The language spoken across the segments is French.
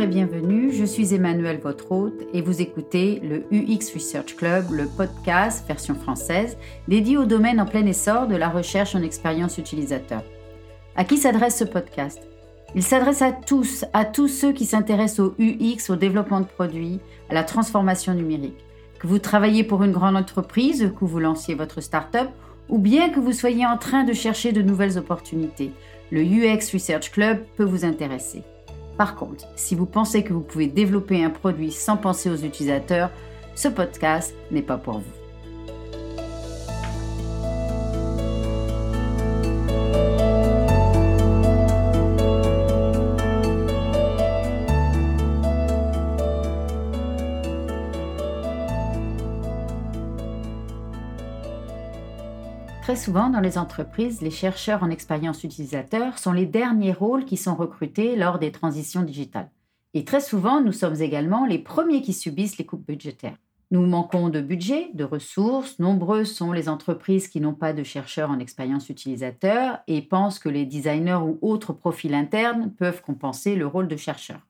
Et bienvenue, je suis Emmanuel, votre hôte, et vous écoutez le UX Research Club, le podcast version française dédié au domaine en plein essor de la recherche en expérience utilisateur. À qui s'adresse ce podcast? Il s'adresse à tous, à tous ceux qui s'intéressent au UX, au développement de produits, à la transformation numérique. Que vous travaillez pour une grande entreprise, que vous lanciez votre start-up, ou bien que vous soyez en train de chercher de nouvelles opportunités, le UX Research Club peut vous intéresser. Par contre, si vous pensez que vous pouvez développer un produit sans penser aux utilisateurs, ce podcast n'est pas pour vous. Très souvent, dans les entreprises, les chercheurs en expérience utilisateur sont les derniers rôles qui sont recrutés lors des transitions digitales. Et très souvent, nous sommes également les premiers qui subissent les coupes budgétaires. Nous manquons de budget, de ressources. Nombreuses sont les entreprises qui n'ont pas de chercheurs en expérience utilisateur et pensent que les designers ou autres profils internes peuvent compenser le rôle de chercheur.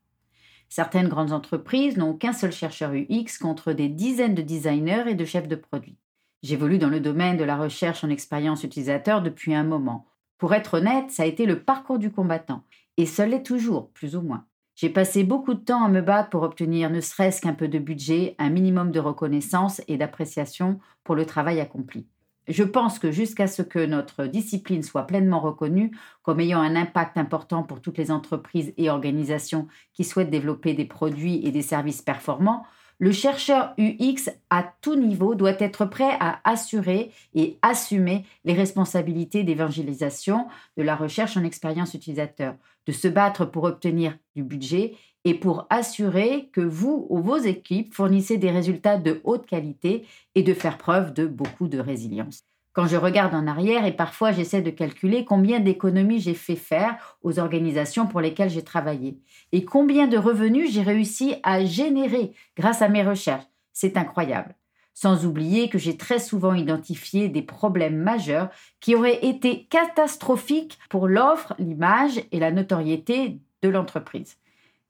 Certaines grandes entreprises n'ont qu'un seul chercheur UX contre des dizaines de designers et de chefs de produits. J'évolue dans le domaine de la recherche en expérience utilisateur depuis un moment. Pour être honnête, ça a été le parcours du combattant. Et ce l'est toujours, plus ou moins. J'ai passé beaucoup de temps à me battre pour obtenir ne serait-ce qu'un peu de budget, un minimum de reconnaissance et d'appréciation pour le travail accompli. Je pense que jusqu'à ce que notre discipline soit pleinement reconnue comme ayant un impact important pour toutes les entreprises et organisations qui souhaitent développer des produits et des services performants, le chercheur UX à tout niveau doit être prêt à assurer et assumer les responsabilités d'évangélisation de la recherche en expérience utilisateur, de se battre pour obtenir du budget et pour assurer que vous ou vos équipes fournissez des résultats de haute qualité et de faire preuve de beaucoup de résilience. Quand je regarde en arrière et parfois j'essaie de calculer combien d'économies j'ai fait faire aux organisations pour lesquelles j'ai travaillé et combien de revenus j'ai réussi à générer grâce à mes recherches, c'est incroyable. Sans oublier que j'ai très souvent identifié des problèmes majeurs qui auraient été catastrophiques pour l'offre, l'image et la notoriété de l'entreprise.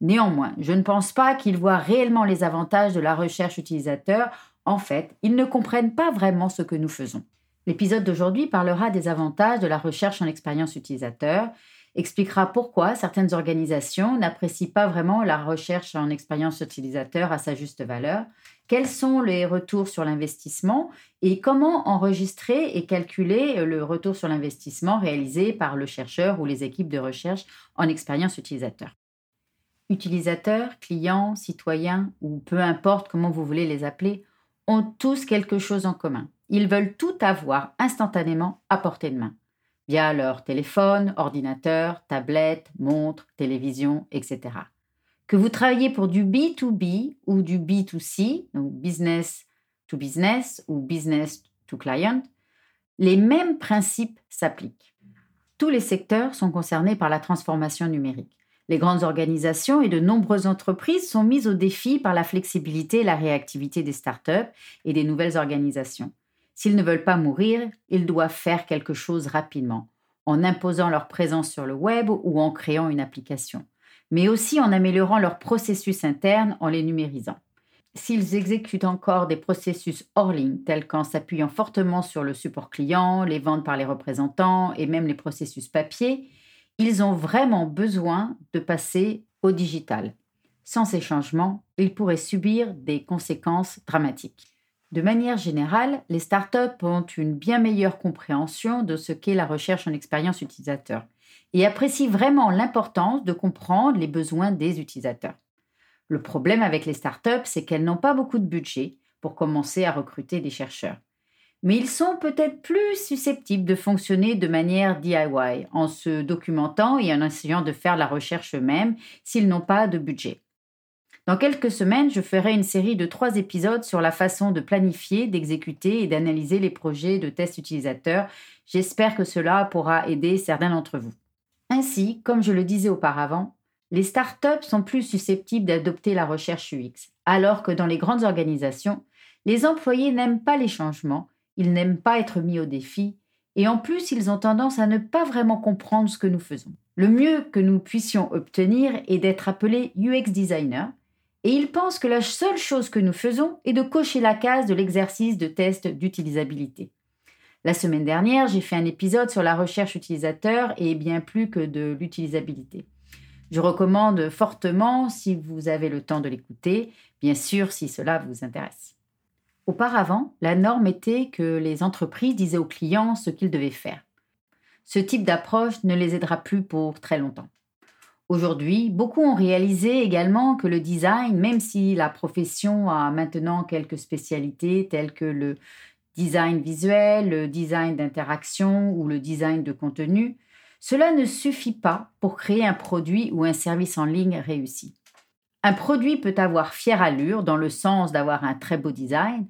Néanmoins, je ne pense pas qu'ils voient réellement les avantages de la recherche utilisateur. En fait, ils ne comprennent pas vraiment ce que nous faisons. L'épisode d'aujourd'hui parlera des avantages de la recherche en expérience utilisateur, expliquera pourquoi certaines organisations n'apprécient pas vraiment la recherche en expérience utilisateur à sa juste valeur, quels sont les retours sur l'investissement et comment enregistrer et calculer le retour sur l'investissement réalisé par le chercheur ou les équipes de recherche en expérience utilisateur. Utilisateurs, clients, citoyens ou peu importe comment vous voulez les appeler, ont tous quelque chose en commun ils veulent tout avoir instantanément à portée de main, via leur téléphone, ordinateur, tablette, montre, télévision, etc. Que vous travaillez pour du B2B ou du B2C, donc business to business ou business to client, les mêmes principes s'appliquent. Tous les secteurs sont concernés par la transformation numérique. Les grandes organisations et de nombreuses entreprises sont mises au défi par la flexibilité et la réactivité des startups et des nouvelles organisations. S'ils ne veulent pas mourir, ils doivent faire quelque chose rapidement, en imposant leur présence sur le web ou en créant une application, mais aussi en améliorant leurs processus internes en les numérisant. S'ils exécutent encore des processus hors ligne, tels qu'en s'appuyant fortement sur le support client, les ventes par les représentants et même les processus papier, ils ont vraiment besoin de passer au digital. Sans ces changements, ils pourraient subir des conséquences dramatiques. De manière générale, les startups ont une bien meilleure compréhension de ce qu'est la recherche en expérience utilisateur et apprécient vraiment l'importance de comprendre les besoins des utilisateurs. Le problème avec les startups, c'est qu'elles n'ont pas beaucoup de budget pour commencer à recruter des chercheurs. Mais ils sont peut-être plus susceptibles de fonctionner de manière DIY, en se documentant et en essayant de faire la recherche eux-mêmes s'ils n'ont pas de budget. Dans quelques semaines, je ferai une série de trois épisodes sur la façon de planifier, d'exécuter et d'analyser les projets de tests utilisateurs. J'espère que cela pourra aider certains d'entre vous. Ainsi, comme je le disais auparavant, les startups sont plus susceptibles d'adopter la recherche UX, alors que dans les grandes organisations, les employés n'aiment pas les changements, ils n'aiment pas être mis au défi, et en plus ils ont tendance à ne pas vraiment comprendre ce que nous faisons. Le mieux que nous puissions obtenir est d'être appelé UX designer, et ils pensent que la seule chose que nous faisons est de cocher la case de l'exercice de test d'utilisabilité. La semaine dernière, j'ai fait un épisode sur la recherche utilisateur et bien plus que de l'utilisabilité. Je recommande fortement si vous avez le temps de l'écouter, bien sûr si cela vous intéresse. Auparavant, la norme était que les entreprises disaient aux clients ce qu'ils devaient faire. Ce type d'approche ne les aidera plus pour très longtemps. Aujourd'hui, beaucoup ont réalisé également que le design, même si la profession a maintenant quelques spécialités telles que le design visuel, le design d'interaction ou le design de contenu, cela ne suffit pas pour créer un produit ou un service en ligne réussi. Un produit peut avoir fière allure dans le sens d'avoir un très beau design,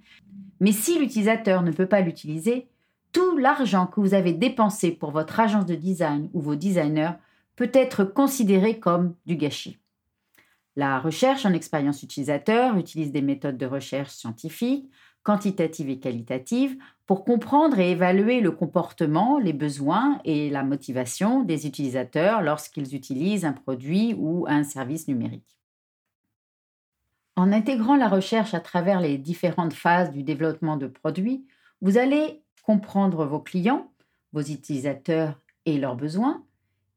mais si l'utilisateur ne peut pas l'utiliser, tout l'argent que vous avez dépensé pour votre agence de design ou vos designers peut être considéré comme du gâchis. La recherche en expérience utilisateur utilise des méthodes de recherche scientifiques, quantitatives et qualitatives, pour comprendre et évaluer le comportement, les besoins et la motivation des utilisateurs lorsqu'ils utilisent un produit ou un service numérique. En intégrant la recherche à travers les différentes phases du développement de produits, vous allez comprendre vos clients, vos utilisateurs et leurs besoins,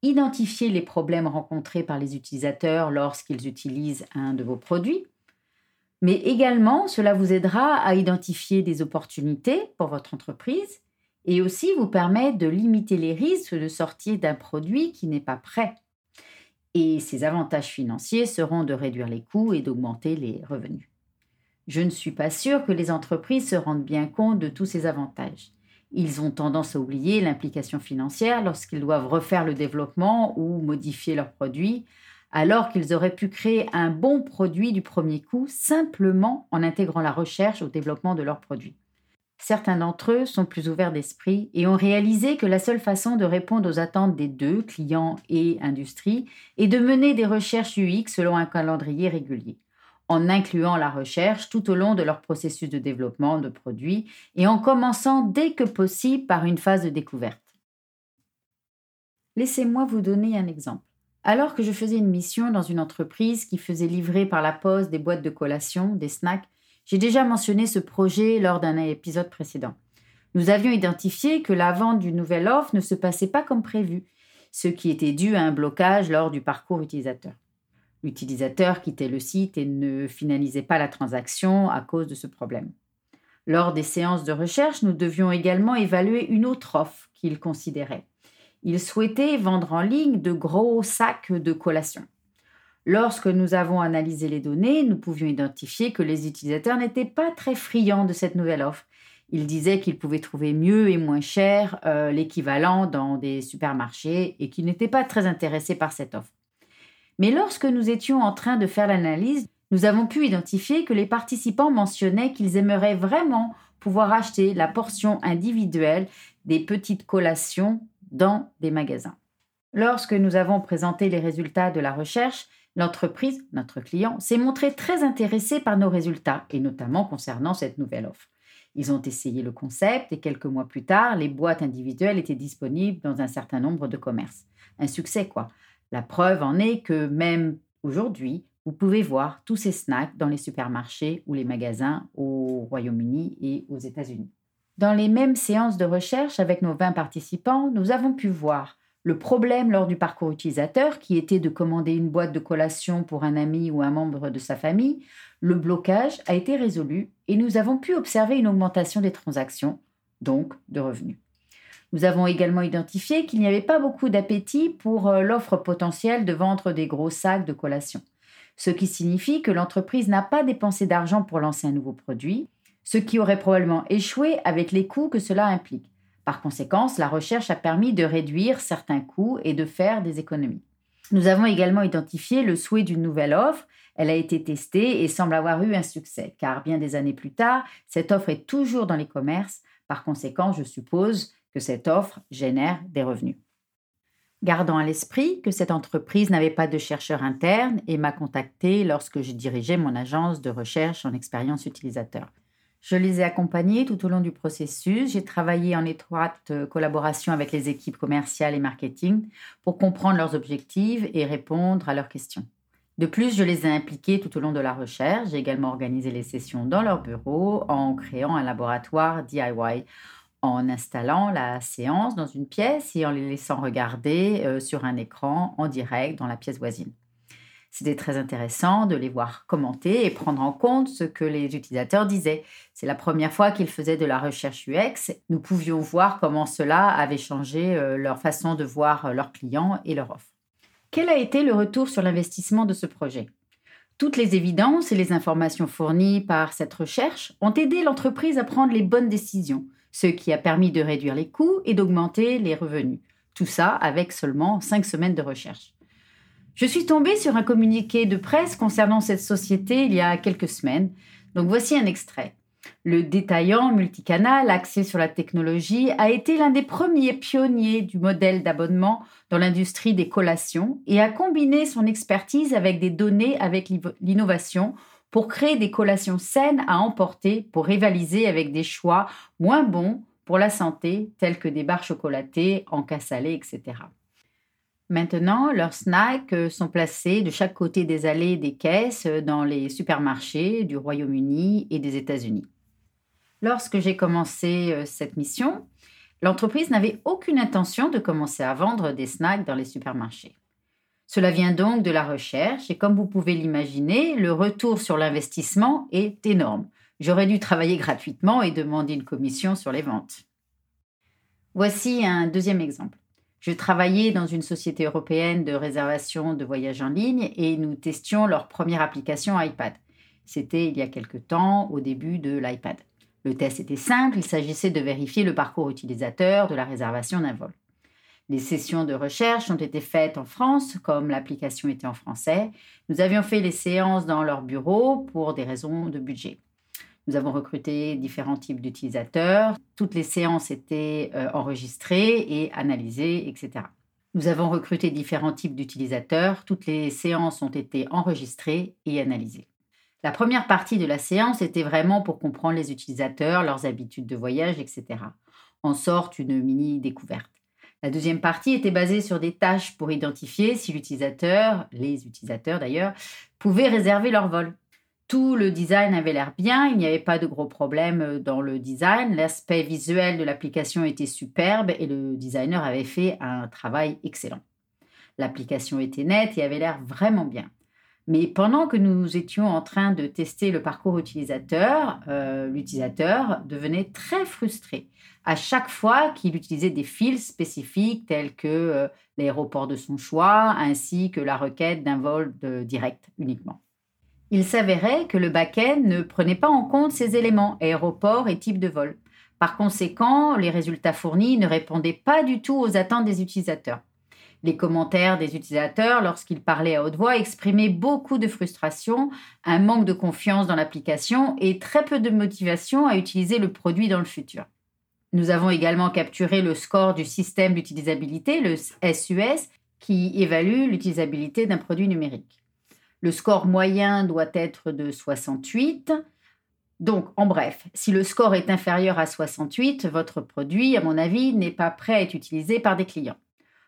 identifier les problèmes rencontrés par les utilisateurs lorsqu'ils utilisent un de vos produits, mais également cela vous aidera à identifier des opportunités pour votre entreprise et aussi vous permettre de limiter les risques de sortir d'un produit qui n'est pas prêt. Et ces avantages financiers seront de réduire les coûts et d'augmenter les revenus. Je ne suis pas sûre que les entreprises se rendent bien compte de tous ces avantages. Ils ont tendance à oublier l'implication financière lorsqu'ils doivent refaire le développement ou modifier leurs produits, alors qu'ils auraient pu créer un bon produit du premier coup simplement en intégrant la recherche au développement de leurs produits. Certains d'entre eux sont plus ouverts d'esprit et ont réalisé que la seule façon de répondre aux attentes des deux, clients et industrie, est de mener des recherches UX selon un calendrier régulier en incluant la recherche tout au long de leur processus de développement de produits et en commençant dès que possible par une phase de découverte. Laissez-moi vous donner un exemple. Alors que je faisais une mission dans une entreprise qui faisait livrer par la poste des boîtes de collation, des snacks, j'ai déjà mentionné ce projet lors d'un épisode précédent. Nous avions identifié que la vente du nouvel offre ne se passait pas comme prévu, ce qui était dû à un blocage lors du parcours utilisateur. L'utilisateur quittait le site et ne finalisait pas la transaction à cause de ce problème. Lors des séances de recherche, nous devions également évaluer une autre offre qu'il considérait. Il souhaitait vendre en ligne de gros sacs de collation. Lorsque nous avons analysé les données, nous pouvions identifier que les utilisateurs n'étaient pas très friands de cette nouvelle offre. Ils disaient qu'ils pouvaient trouver mieux et moins cher euh, l'équivalent dans des supermarchés et qu'ils n'étaient pas très intéressés par cette offre. Mais lorsque nous étions en train de faire l'analyse, nous avons pu identifier que les participants mentionnaient qu'ils aimeraient vraiment pouvoir acheter la portion individuelle des petites collations dans des magasins. Lorsque nous avons présenté les résultats de la recherche, l'entreprise, notre client, s'est montré très intéressé par nos résultats, et notamment concernant cette nouvelle offre. Ils ont essayé le concept et quelques mois plus tard, les boîtes individuelles étaient disponibles dans un certain nombre de commerces. Un succès, quoi. La preuve en est que même aujourd'hui, vous pouvez voir tous ces snacks dans les supermarchés ou les magasins au Royaume-Uni et aux États-Unis. Dans les mêmes séances de recherche avec nos 20 participants, nous avons pu voir le problème lors du parcours utilisateur qui était de commander une boîte de collation pour un ami ou un membre de sa famille. Le blocage a été résolu et nous avons pu observer une augmentation des transactions, donc de revenus. Nous avons également identifié qu'il n'y avait pas beaucoup d'appétit pour euh, l'offre potentielle de vendre des gros sacs de collation, ce qui signifie que l'entreprise n'a pas dépensé d'argent pour lancer un nouveau produit, ce qui aurait probablement échoué avec les coûts que cela implique. Par conséquent, la recherche a permis de réduire certains coûts et de faire des économies. Nous avons également identifié le souhait d'une nouvelle offre. Elle a été testée et semble avoir eu un succès, car bien des années plus tard, cette offre est toujours dans les commerces. Par conséquent, je suppose que cette offre génère des revenus. Gardant à l'esprit que cette entreprise n'avait pas de chercheur interne et m'a contacté lorsque je dirigeais mon agence de recherche en expérience utilisateur. Je les ai accompagnés tout au long du processus. J'ai travaillé en étroite collaboration avec les équipes commerciales et marketing pour comprendre leurs objectifs et répondre à leurs questions. De plus, je les ai impliqués tout au long de la recherche. J'ai également organisé les sessions dans leur bureau en créant un laboratoire DIY, en installant la séance dans une pièce et en les laissant regarder euh, sur un écran en direct dans la pièce voisine. C'était très intéressant de les voir commenter et prendre en compte ce que les utilisateurs disaient. C'est la première fois qu'ils faisaient de la recherche UX. Nous pouvions voir comment cela avait changé euh, leur façon de voir euh, leurs clients et leur offre. Quel a été le retour sur l'investissement de ce projet? Toutes les évidences et les informations fournies par cette recherche ont aidé l'entreprise à prendre les bonnes décisions, ce qui a permis de réduire les coûts et d'augmenter les revenus. Tout ça avec seulement cinq semaines de recherche. Je suis tombée sur un communiqué de presse concernant cette société il y a quelques semaines. Donc voici un extrait. Le détaillant multicanal axé sur la technologie a été l'un des premiers pionniers du modèle d'abonnement dans l'industrie des collations et a combiné son expertise avec des données avec l'innovation pour créer des collations saines à emporter pour rivaliser avec des choix moins bons pour la santé tels que des barres chocolatées, en cas salé, etc. Maintenant, leurs snacks euh, sont placés de chaque côté des allées des caisses euh, dans les supermarchés du Royaume-Uni et des États-Unis. Lorsque j'ai commencé euh, cette mission, l'entreprise n'avait aucune intention de commencer à vendre des snacks dans les supermarchés. Cela vient donc de la recherche et comme vous pouvez l'imaginer, le retour sur l'investissement est énorme. J'aurais dû travailler gratuitement et demander une commission sur les ventes. Voici un deuxième exemple. Je travaillais dans une société européenne de réservation de voyages en ligne et nous testions leur première application iPad. C'était il y a quelque temps, au début de l'iPad. Le test était simple, il s'agissait de vérifier le parcours utilisateur de la réservation d'un vol. Les sessions de recherche ont été faites en France, comme l'application était en français. Nous avions fait les séances dans leur bureau pour des raisons de budget. Nous avons recruté différents types d'utilisateurs. Toutes les séances étaient euh, enregistrées et analysées, etc. Nous avons recruté différents types d'utilisateurs. Toutes les séances ont été enregistrées et analysées. La première partie de la séance était vraiment pour comprendre les utilisateurs, leurs habitudes de voyage, etc. En sorte une mini découverte. La deuxième partie était basée sur des tâches pour identifier si l'utilisateur, les utilisateurs d'ailleurs, pouvaient réserver leur vol. Tout le design avait l'air bien, il n'y avait pas de gros problèmes euh, dans le design, l'aspect visuel de l'application était superbe et le designer avait fait un travail excellent. L'application était nette et avait l'air vraiment bien. Mais pendant que nous étions en train de tester le parcours utilisateur, euh, l'utilisateur devenait très frustré à chaque fois qu'il utilisait des fils spécifiques tels que euh, l'aéroport de son choix ainsi que la requête d'un vol direct uniquement il s'avérait que le back-end ne prenait pas en compte ces éléments, aéroport et type de vol. Par conséquent, les résultats fournis ne répondaient pas du tout aux attentes des utilisateurs. Les commentaires des utilisateurs, lorsqu'ils parlaient à haute voix, exprimaient beaucoup de frustration, un manque de confiance dans l'application et très peu de motivation à utiliser le produit dans le futur. Nous avons également capturé le score du système d'utilisabilité, le SUS, qui évalue l'utilisabilité d'un produit numérique. Le score moyen doit être de 68. Donc, en bref, si le score est inférieur à 68, votre produit, à mon avis, n'est pas prêt à être utilisé par des clients.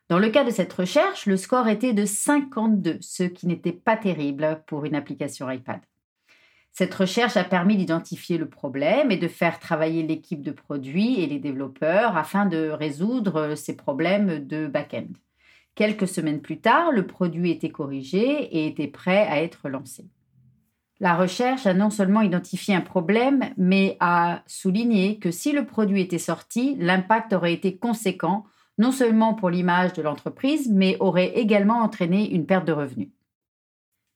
Dans le cas de cette recherche, le score était de 52, ce qui n'était pas terrible pour une application iPad. Cette recherche a permis d'identifier le problème et de faire travailler l'équipe de produits et les développeurs afin de résoudre ces problèmes de back-end. Quelques semaines plus tard, le produit était corrigé et était prêt à être lancé. La recherche a non seulement identifié un problème, mais a souligné que si le produit était sorti, l'impact aurait été conséquent, non seulement pour l'image de l'entreprise, mais aurait également entraîné une perte de revenus.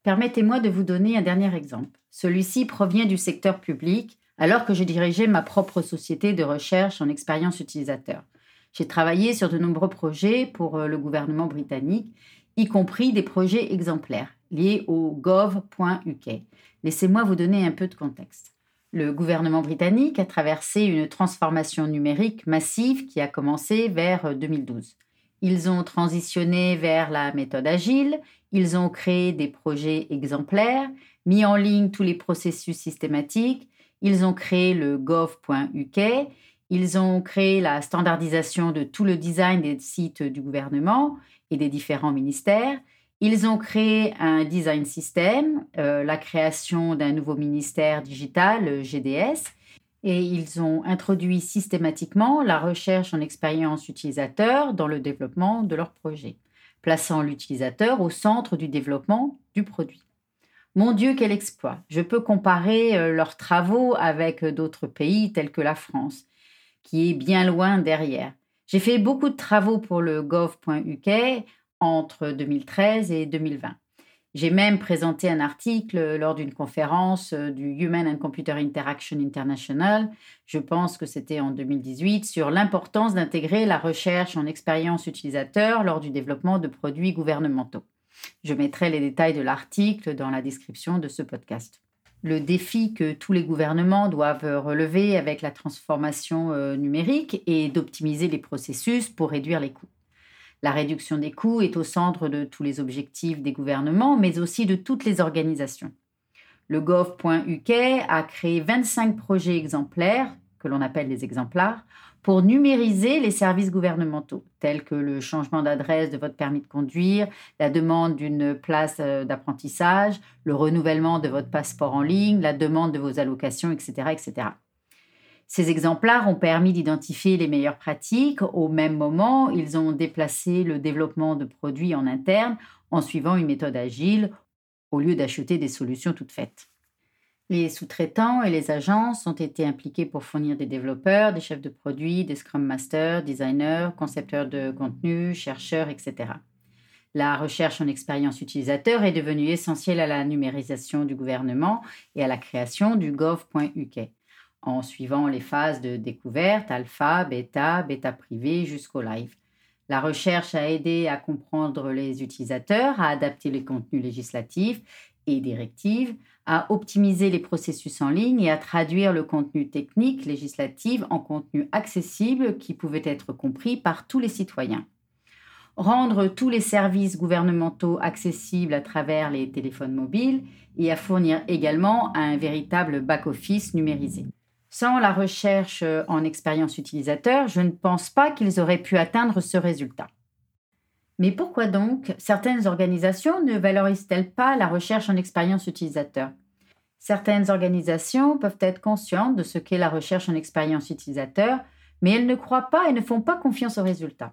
Permettez-moi de vous donner un dernier exemple. Celui-ci provient du secteur public, alors que je dirigeais ma propre société de recherche en expérience utilisateur. J'ai travaillé sur de nombreux projets pour euh, le gouvernement britannique, y compris des projets exemplaires liés au gov.uk. Laissez-moi vous donner un peu de contexte. Le gouvernement britannique a traversé une transformation numérique massive qui a commencé vers 2012. Euh, ils ont transitionné vers la méthode agile, ils ont créé des projets exemplaires, mis en ligne tous les processus systématiques, Ils ont créé le gov.uk. Ils ont créé la standardisation de tout le design des sites du gouvernement et des différents ministères. Ils ont créé un design system, euh, la création d'un nouveau ministère digital, le GDS, et ils ont introduit systématiquement la recherche en expérience utilisateur dans le développement de leur projet, plaçant l'utilisateur au centre du développement du produit. Mon Dieu, quel exploit Je peux comparer euh, leurs travaux avec d'autres pays tels que la France, qui est bien loin derrière. J'ai fait beaucoup de travaux pour le gov.uk entre 2013 et 2020. J'ai même présenté un article lors d'une conférence euh, du Human and Computer Interaction International, je pense que c'était en 2018, sur l'importance d'intégrer la recherche en expérience utilisateur lors du développement de produits gouvernementaux. Je mettrai les détails de l'article dans la description de ce podcast. Le défi que tous les gouvernements doivent relever avec la transformation euh, numérique est d'optimiser les processus pour réduire les coûts. La réduction des coûts est au centre de tous les objectifs des gouvernements, mais aussi de toutes les organisations. Le gov.uk a créé 25 projets exemplaires, que l'on appelle des exemplaires, pour numériser les services gouvernementaux, tels que le changement d'adresse de votre permis de conduire, la demande d'une place euh, d'apprentissage, le renouvellement de votre passeport en ligne, la demande de vos allocations, etc. Ces exemplaires ont permis d'identifier les meilleures pratiques. Au même moment, ils ont déplacé le développement de produits en interne en suivant une méthode agile au lieu d'acheter des solutions toutes faites. Les sous-traitants et les agences ont été impliqués pour fournir des développeurs, des chefs de produits, des scrum masters, designers, concepteurs de contenu, chercheurs, etc. La recherche en expérience utilisateur est devenue essentielle à la numérisation du gouvernement et à la création du gov.uk en suivant les phases de découverte, alpha, bêta, bêta privé jusqu'au live. La recherche a aidé à comprendre les utilisateurs, à adapter les contenus législatifs et directives, à optimiser les processus en ligne et à traduire le contenu technique législatif en contenu accessible qui pouvait être compris par tous les citoyens. Rendre tous les services gouvernementaux accessibles à travers les téléphones mobiles et à fournir également un véritable back-office numérisé. Sans la recherche euh, en expérience utilisateur, je ne pense pas qu'ils auraient pu atteindre ce résultat. Mais pourquoi donc certaines organisations ne valorisent-elles pas la recherche en expérience utilisateur? Certaines organisations peuvent être conscientes de ce qu'est la recherche en expérience utilisateur, mais elles ne croient pas et ne font pas confiance aux résultats.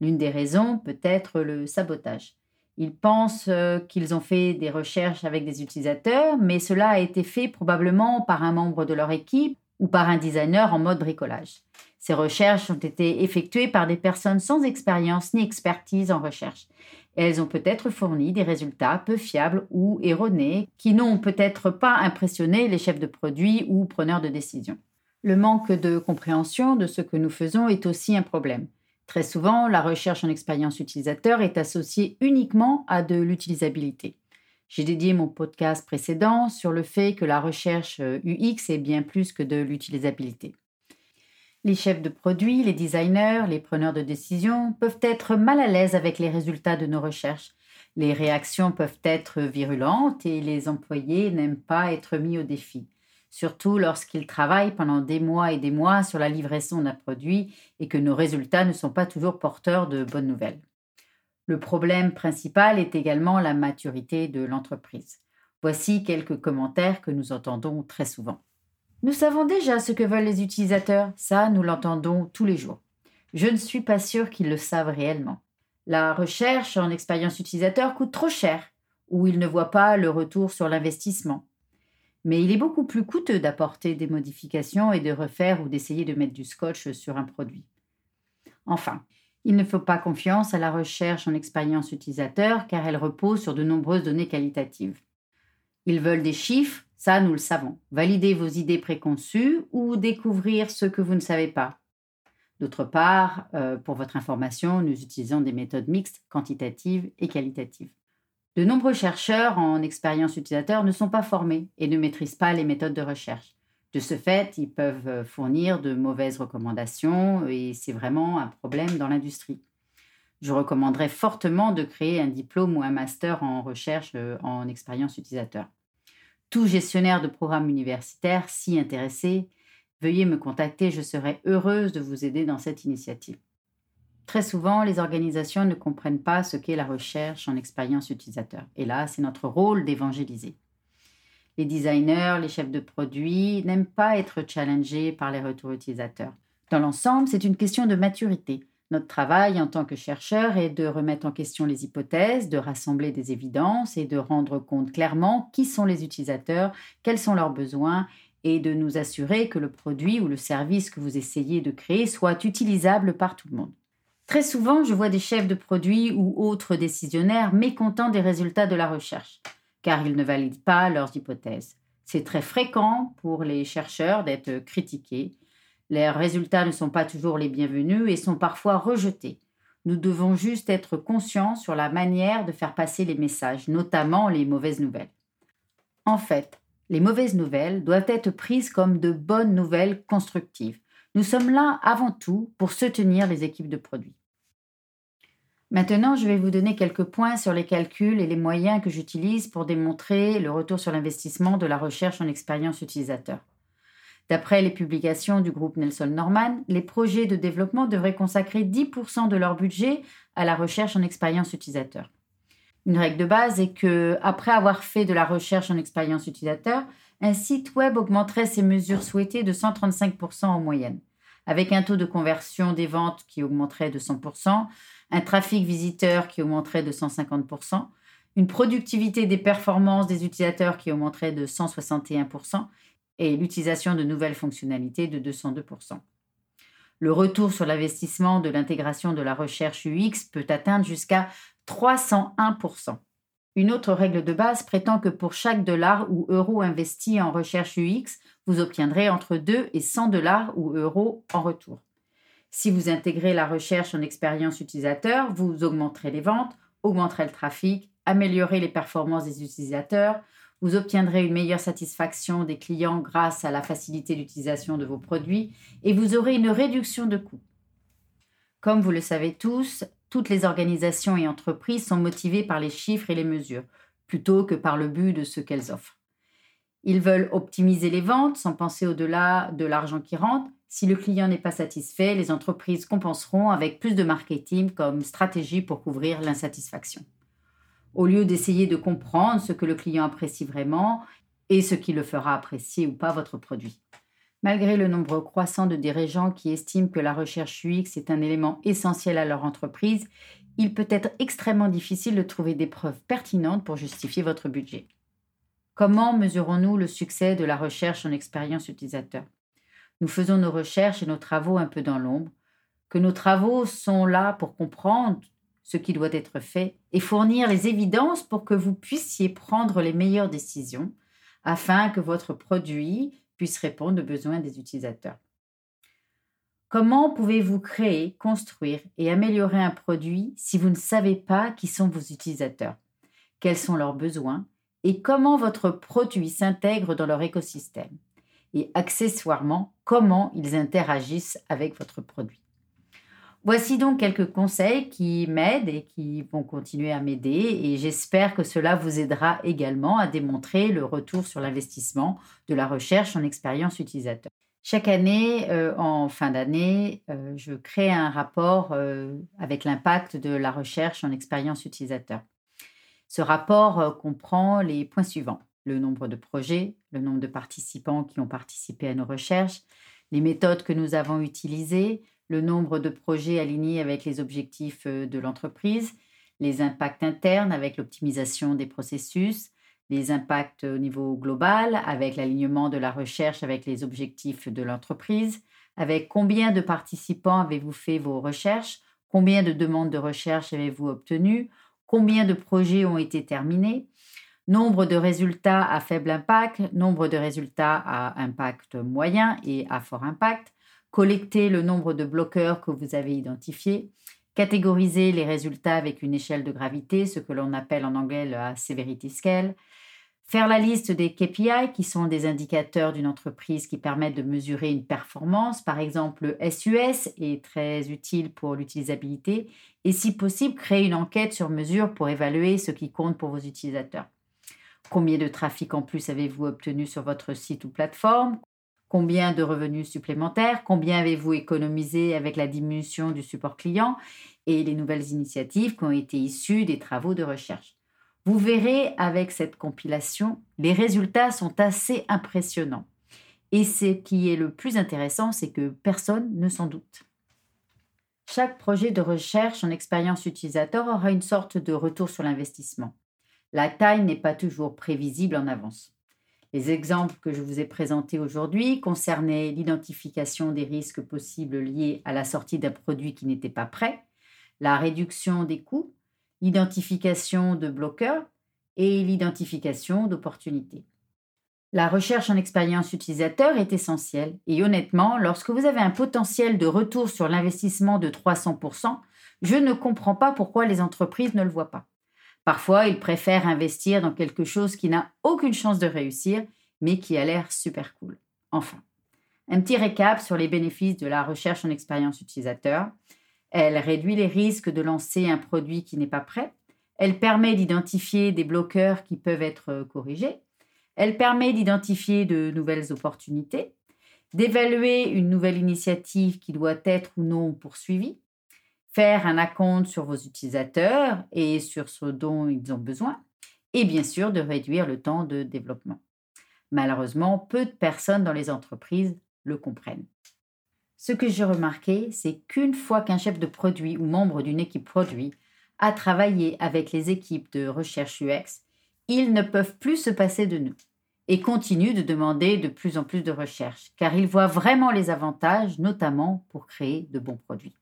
L'une des raisons peut être le sabotage. Ils pensent euh, qu'ils ont fait des recherches avec des utilisateurs, mais cela a été fait probablement par un membre de leur équipe ou par un designer en mode bricolage. Ces recherches ont été effectuées par des personnes sans expérience ni expertise en recherche. elles ont peut-être fourni des résultats peu fiables ou erronés qui n'ont peut-être pas impressionné les chefs de produits ou preneurs de décision. Le manque de compréhension de ce que nous faisons est aussi un problème. Très souvent, la recherche en expérience utilisateur est associée uniquement à de l'utilisabilité. J'ai dédié mon podcast précédent sur le fait que la recherche UX est bien plus que de l'utilisabilité. Les chefs de produits, les designers, les preneurs de décision peuvent être mal à l'aise avec les résultats de nos recherches. Les réactions peuvent être virulentes et les employés n'aiment pas être mis au défi, surtout lorsqu'ils travaillent pendant des mois et des mois sur la livraison d'un produit et que nos résultats ne sont pas toujours porteurs de bonnes nouvelles. Le problème principal est également la maturité de l'entreprise. Voici quelques commentaires que nous entendons très souvent. Nous savons déjà ce que veulent les utilisateurs, ça nous l'entendons tous les jours. Je ne suis pas sûr qu'ils le savent réellement. La recherche en expérience utilisateur coûte trop cher, ou ils ne voient pas le retour sur l'investissement. Mais il est beaucoup plus coûteux d'apporter des modifications et de refaire ou d'essayer de mettre du scotch sur un produit. Enfin, il ne faut pas confiance à la recherche en expérience utilisateur car elle repose sur de nombreuses données qualitatives. Ils veulent des chiffres, ça nous le savons. Valider vos idées préconçues ou découvrir ce que vous ne savez pas. D'autre part, euh, pour votre information, nous utilisons des méthodes mixtes, quantitatives et qualitatives. De nombreux chercheurs en expérience utilisateur ne sont pas formés et ne maîtrisent pas les méthodes de recherche. De ce fait, ils peuvent euh, fournir de mauvaises recommandations et c'est vraiment un problème dans l'industrie. Je recommanderais fortement de créer un diplôme ou un master en recherche euh, en expérience utilisateur. Tout gestionnaire de programme universitaire si intéressé, veuillez me contacter, je serai heureuse de vous aider dans cette initiative. Très souvent, les organisations ne comprennent pas ce qu'est la recherche en expérience utilisateur. Et là, c'est notre rôle d'évangéliser. Les designers, les chefs de produits n'aiment pas être challengés par les retours utilisateurs. Dans l'ensemble, c'est une question de maturité. Notre travail en tant que chercheur est de remettre en question les hypothèses, de rassembler des évidences et de rendre compte clairement qui sont les utilisateurs, quels sont leurs besoins et de nous assurer que le produit ou le service que vous essayez de créer soit utilisable par tout le monde. Très souvent, je vois des chefs de produits ou autres décisionnaires mécontents des résultats de la recherche, car ils ne valident pas leurs hypothèses. C'est très fréquent pour les chercheurs d'être critiqués. Les résultats ne sont pas toujours les bienvenus et sont parfois rejetés. Nous devons juste être conscients sur la manière de faire passer les messages, notamment les mauvaises nouvelles. En fait, les mauvaises nouvelles doivent être prises comme de bonnes nouvelles constructives. Nous sommes là avant tout pour soutenir les équipes de produits. Maintenant, je vais vous donner quelques points sur les calculs et les moyens que j'utilise pour démontrer le retour sur l'investissement de la recherche en expérience utilisateur. D'après les publications du groupe Nelson Norman, les projets de développement devraient consacrer 10% de leur budget à la recherche en expérience utilisateur. Une règle de base est que, après avoir fait de la recherche en expérience utilisateur, un site web augmenterait ses mesures souhaitées de 135% en moyenne, avec un taux de conversion des ventes qui augmenterait de 100%, un trafic visiteur qui augmenterait de 150%, une productivité des performances des utilisateurs qui augmenterait de 161% et l'utilisation de nouvelles fonctionnalités de 202%. Le retour sur l'investissement de l'intégration de la recherche UX peut atteindre jusqu'à 301%. Une autre règle de base prétend que pour chaque dollar ou euro investi en recherche UX, vous obtiendrez entre 2 et 100 dollars ou euros en retour. Si vous intégrez la recherche en expérience utilisateur, vous augmenterez les ventes, augmenterez le trafic, améliorerez les performances des utilisateurs, vous obtiendrez une meilleure satisfaction des clients grâce à la facilité d'utilisation de vos produits et vous aurez une réduction de coûts. Comme vous le savez tous, toutes les organisations et entreprises sont motivées par les chiffres et les mesures, plutôt que par le but de ce qu'elles offrent. Ils veulent optimiser les ventes sans penser au-delà de l'argent qui rentre. Si le client n'est pas satisfait, les entreprises compenseront avec plus de marketing comme stratégie pour couvrir l'insatisfaction. Au lieu d'essayer de comprendre ce que le client apprécie vraiment et ce qui le fera apprécier ou pas votre produit. Malgré le nombre croissant de dirigeants qui estiment que la recherche UX est un élément essentiel à leur entreprise, il peut être extrêmement difficile de trouver des preuves pertinentes pour justifier votre budget. Comment mesurons-nous le succès de la recherche en expérience utilisateur? Nous faisons nos recherches et nos travaux un peu dans l'ombre, que nos travaux sont là pour comprendre ce qui doit être fait et fournir les évidences pour que vous puissiez prendre les meilleures décisions afin que votre produit puisse répondre aux besoins des utilisateurs. Comment pouvez-vous créer, construire et améliorer un produit si vous ne savez pas qui sont vos utilisateurs, quels sont leurs besoins? Et comment votre produit s'intègre dans leur écosystème? Et accessoirement comment ils interagissent avec votre produit. Voici donc quelques conseils qui m'aident et qui vont continuer à m'aider et j'espère que cela vous aidera également à démontrer le retour sur l'investissement de la recherche en expérience utilisateur. Chaque année, euh, en fin d'année, euh, je crée un rapport euh, avec l'impact de la recherche en expérience utilisateur. Ce rapport comprend les points suivants. Le nombre de projets, le nombre de participants qui ont participé à nos recherches, les méthodes que nous avons utilisées, le nombre de projets alignés avec les objectifs euh, de l'entreprise, les impacts internes avec l'optimisation des processus, les impacts au niveau global avec l'alignement de la recherche avec les objectifs de l'entreprise, avec combien de participants avez-vous fait vos recherches, combien de demandes de recherche avez-vous obtenues, combien de projets ont été terminés, nombre de résultats à faible impact, nombre de résultats à impact moyen et à fort impact, collecter le nombre de bloqueurs que vous avez identifiés, catégoriser les résultats avec une échelle de gravité, ce que l'on appelle en anglais la severity scale, faire la liste des KPI qui sont des indicateurs d'une entreprise qui permettent de mesurer une performance, par exemple le SUS est très utile pour l'utilisabilité, et si possible créer une enquête sur mesure pour évaluer ce qui compte pour vos utilisateurs. Combien de trafic en plus avez-vous obtenu sur votre site ou plateforme? Combien de revenus supplémentaires? Combien avez-vous économisé avec la diminution du support client? Et les nouvelles initiatives qui ont été issues des travaux de recherche Vous verrez avec cette compilation, les résultats sont assez impressionnants. Et ce qui est le plus intéressant, c'est que personne ne s'en doute. Chaque projet de recherche en expérience utilisateur aura une sorte de retour sur l'investissement. La taille n'est pas toujours prévisible en avance. Les exemples que je vous ai présentés aujourd'hui concernaient l'identification des risques possibles liés à la sortie d'un produit qui n'était pas prêt, la réduction des coûts, l'identification de bloqueurs et l'identification d'opportunités. La recherche en expérience utilisateur est essentielle et honnêtement, lorsque vous avez un potentiel de retour sur l'investissement de 300%, je ne comprends pas pourquoi les entreprises ne le voient pas. Parfois, ils préfèrent investir dans quelque chose qui n'a aucune chance de réussir, mais qui a l'air super cool. Enfin, un petit récap sur les bénéfices de la recherche en expérience utilisateur. Elle réduit les risques de lancer un produit qui n'est pas prêt. Elle permet d'identifier des bloqueurs qui peuvent être corrigés. Elle permet d'identifier de nouvelles opportunités, d'évaluer une nouvelle initiative qui doit être ou non poursuivie, faire un acompte sur vos utilisateurs et sur ce dont ils ont besoin, et bien sûr de réduire le temps de développement. Malheureusement, peu de personnes dans les entreprises le comprennent. Ce que j'ai remarqué, c'est qu'une fois qu'un chef de produit ou membre d'une équipe produit a travaillé avec les équipes de recherche UX, ils ne peuvent plus se passer de nous et continuent de demander de plus en plus de recherche, car ils voient vraiment les avantages, notamment pour créer de bons produits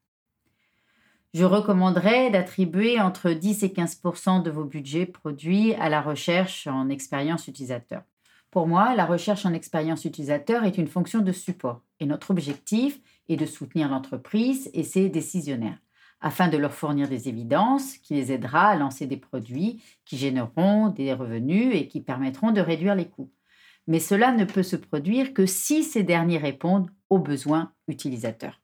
je recommanderais d'attribuer entre 10 et 15% de vos budgets produits à la recherche en expérience utilisateur. Pour moi, la recherche en expérience utilisateur est une fonction de support et notre objectif est de soutenir l'entreprise et ses décisionnaires afin de leur fournir des évidences qui les aidera à lancer des produits qui généreront des revenus et qui permettront de réduire les coûts. Mais cela ne peut se produire que si ces derniers répondent aux besoins utilisateurs.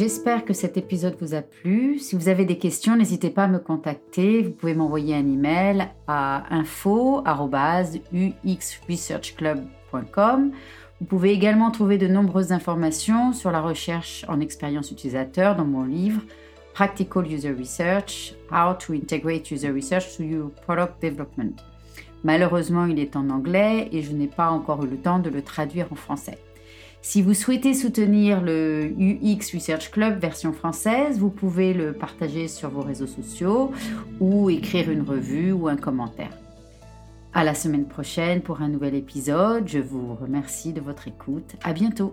J'espère que cet épisode vous a plu. Si vous avez des questions, n'hésitez pas à me contacter. Vous pouvez m'envoyer un email à info@uxresearchclub.com. Vous pouvez également trouver de nombreuses informations sur la recherche en expérience utilisateur dans mon livre Practical User Research: How to Integrate User Research to Your Product Development. Malheureusement, il est en anglais et je n'ai pas encore eu le temps de le traduire en français. Si vous souhaitez soutenir le UX Research Club version française, vous pouvez le partager sur vos réseaux sociaux ou écrire une revue ou un commentaire. À la semaine prochaine pour un nouvel épisode. Je vous remercie de votre écoute. À bientôt.